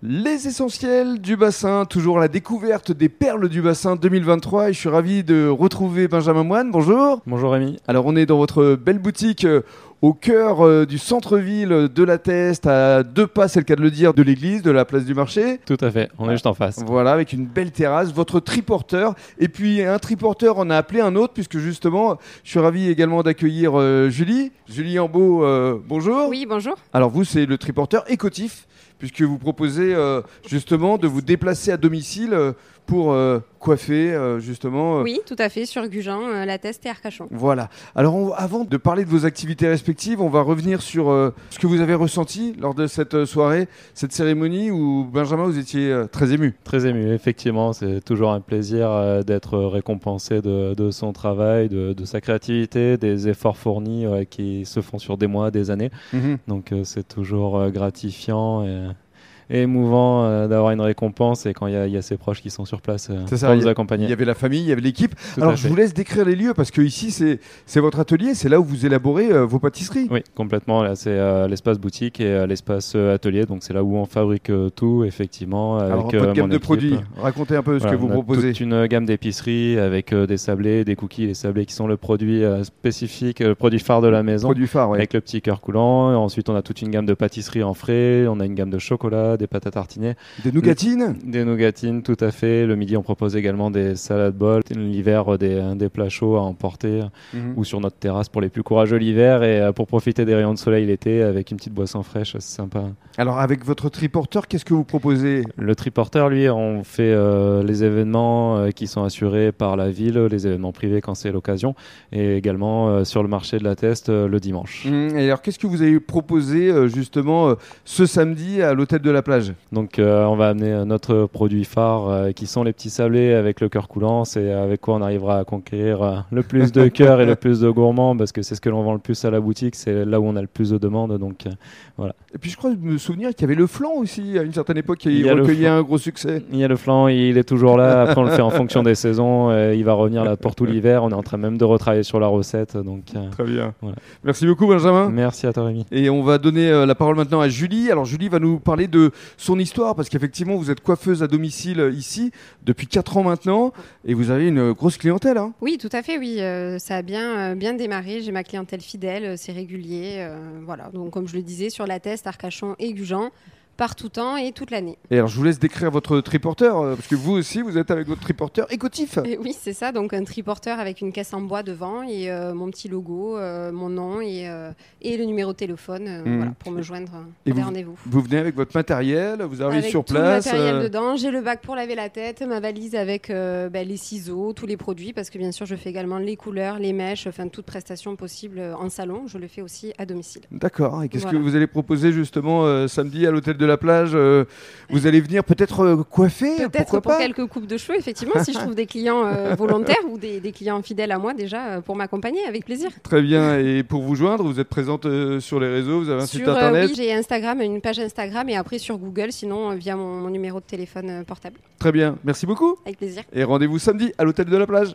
Les essentiels du bassin, toujours la découverte des perles du bassin 2023 et je suis ravi de retrouver Benjamin Moine. Bonjour. Bonjour Rémi. Alors on est dans votre belle boutique euh, au cœur euh, du centre-ville de la Teste, à deux pas, c'est le cas de le dire, de l'église, de la place du marché. Tout à fait, on est juste en face. Voilà, avec une belle terrasse, votre triporteur. Et puis un triporteur, on a appelé un autre, puisque justement, je suis ravi également d'accueillir euh, Julie. Julie Ambeau, euh, bonjour. Oui, bonjour. Alors vous, c'est le triporteur écotif, puisque vous proposez euh, justement de vous déplacer à domicile euh, pour euh, coiffer euh, justement. euh, Oui, tout à fait, sur euh, La Teste et Arcachon. Voilà. Alors on- avant de parler de vos activités respectives, on va revenir sur euh, ce que vous avez ressenti lors de cette euh, soirée, cette cérémonie où Benjamin, vous étiez euh, très ému. Très ému, effectivement, c'est toujours un plaisir euh, d'être récompensé de, de son travail, de, de sa créativité, des efforts fournis qui se font sur des mois, des années. Donc euh, c'est toujours euh, gratifiant et, et émouvant euh, d'avoir une récompense et quand il y, a- il y a ses proches qui sont sur place euh, ça, pour nous accompagner. Il y avait la famille, il y avait l'équipe. Alors je fait. vous laisse décrire les lieux parce que ici c'est votre atelier, c'est là où vous élaborez euh, vos pâtisseries. Oui, complètement. Là, c'est euh, l'espace boutique et l'espace atelier. Donc, c'est là où on fabrique tout, effectivement. Avec Alors votre gamme de produits, racontez un peu ce Voilà, que vous on a proposez. Toute une gamme d'épiceries avec des sablés, des cookies, les sablés qui sont le produit spécifique, le produit phare de la maison. Produits phares, ouais. Avec le petit cœur coulant. Et ensuite, on a toute une gamme de pâtisseries en frais. On a une gamme de chocolat, des pâtes à tartiner, Des nougatines. des nougatines, tout à fait. Le midi, on propose également des salades bol. L'hiver, euh, des, euh, des plats chauds à emporter Mhm. ou sur notre terrasse pour les plus courageux l'hiver et euh, pour profiter des rayons de soleil l'été avec une petite boisson fraîche, c'est sympa. Alors avec votre triporteur, qu'est-ce que vous proposez? Le triporteur, lui, on fait euh, les événements euh, qui sont assurés par la ville, les événements privés quand c'est l'occasion, et également euh, sur le marché de la Teste euh, le dimanche. Mhm. Et alors qu'est-ce que vous avez proposé euh, justement euh, ce samedi à l'hôtel de la plage Donc euh, on va amener notre produit phare euh, qui sont les petits sablés avec le cœur coulant, c'est avec quoi on arrivera à conquérir euh, le plus de cœurs et le plus de gourmands parce que c'est ce que l'on vend le plus à la boutique, c'est là où on a le plus de demandes. Donc euh, Et puis je crois me souvenir qu'il y avait le flan aussi à une certaine époque qui Il a recueillait un gros succès. Il y a le flan, il est toujours là. Après, on le fait en fonction des saisons. il va revenir là pour tout l'hiver. On est en train même de retravailler sur la recette. Donc, Très bien. Voilà. Merci beaucoup Benjamin. merci à toi, Rémi. Et on va donner la parole maintenant à Julie. Alors Julie va nous parler de son histoire parce qu'effectivement vous êtes coiffeuse à domicile euh, ici depuis 4 ans maintenant et vous avez une grosse clientèle. hein. Oui, tout à fait, oui. euh, ça a bien, euh, bien démarré. J'ai ma clientèle fidèle, euh, c'est régulier. euh, voilà. Donc, comme je le disais, sur La Teste, Arcachon et Gujan, par tout temps et toute l'année. Et alors je vous laisse décrire votre triporteur euh, parce que vous aussi vous êtes avec votre triporteur écotif. Et oui, c'est ça. Donc, un triporteur avec une caisse en bois devant et euh, mon petit logo, euh, mon nom et, et le numéro de téléphone voilà, pour me joindre Et des vous- rendez-vous. Vous venez avec votre matériel, vous arrivez Avec sur tout place. le matériel dedans, j'ai le bac pour laver la tête, ma valise avec ben, les ciseaux, tous les produits, parce que bien sûr je fais également les couleurs, les mèches, enfin toute prestation possible en salon. Je le fais aussi à domicile. D'accord. Et qu'est-ce Voilà. que vous allez proposer justement samedi à l'hôtel de la plage euh, Vous allez venir peut-être euh, coiffer Peut-être pour pas quelques coupes de cheveux, effectivement, si je trouve des clients euh, volontaires ou des, des clients fidèles à moi déjà pour m'accompagner, avec plaisir. Très bien. Et pour vous joindre, vous êtes présente sur les réseaux, vous avez un site Sur, internet. oui, j'ai Instagram, une page Instagram et après sur Google, sinon via mon, mon numéro de téléphone portable. Très bien. Merci beaucoup. Avec plaisir. Et rendez-vous samedi à l'hôtel de la plage.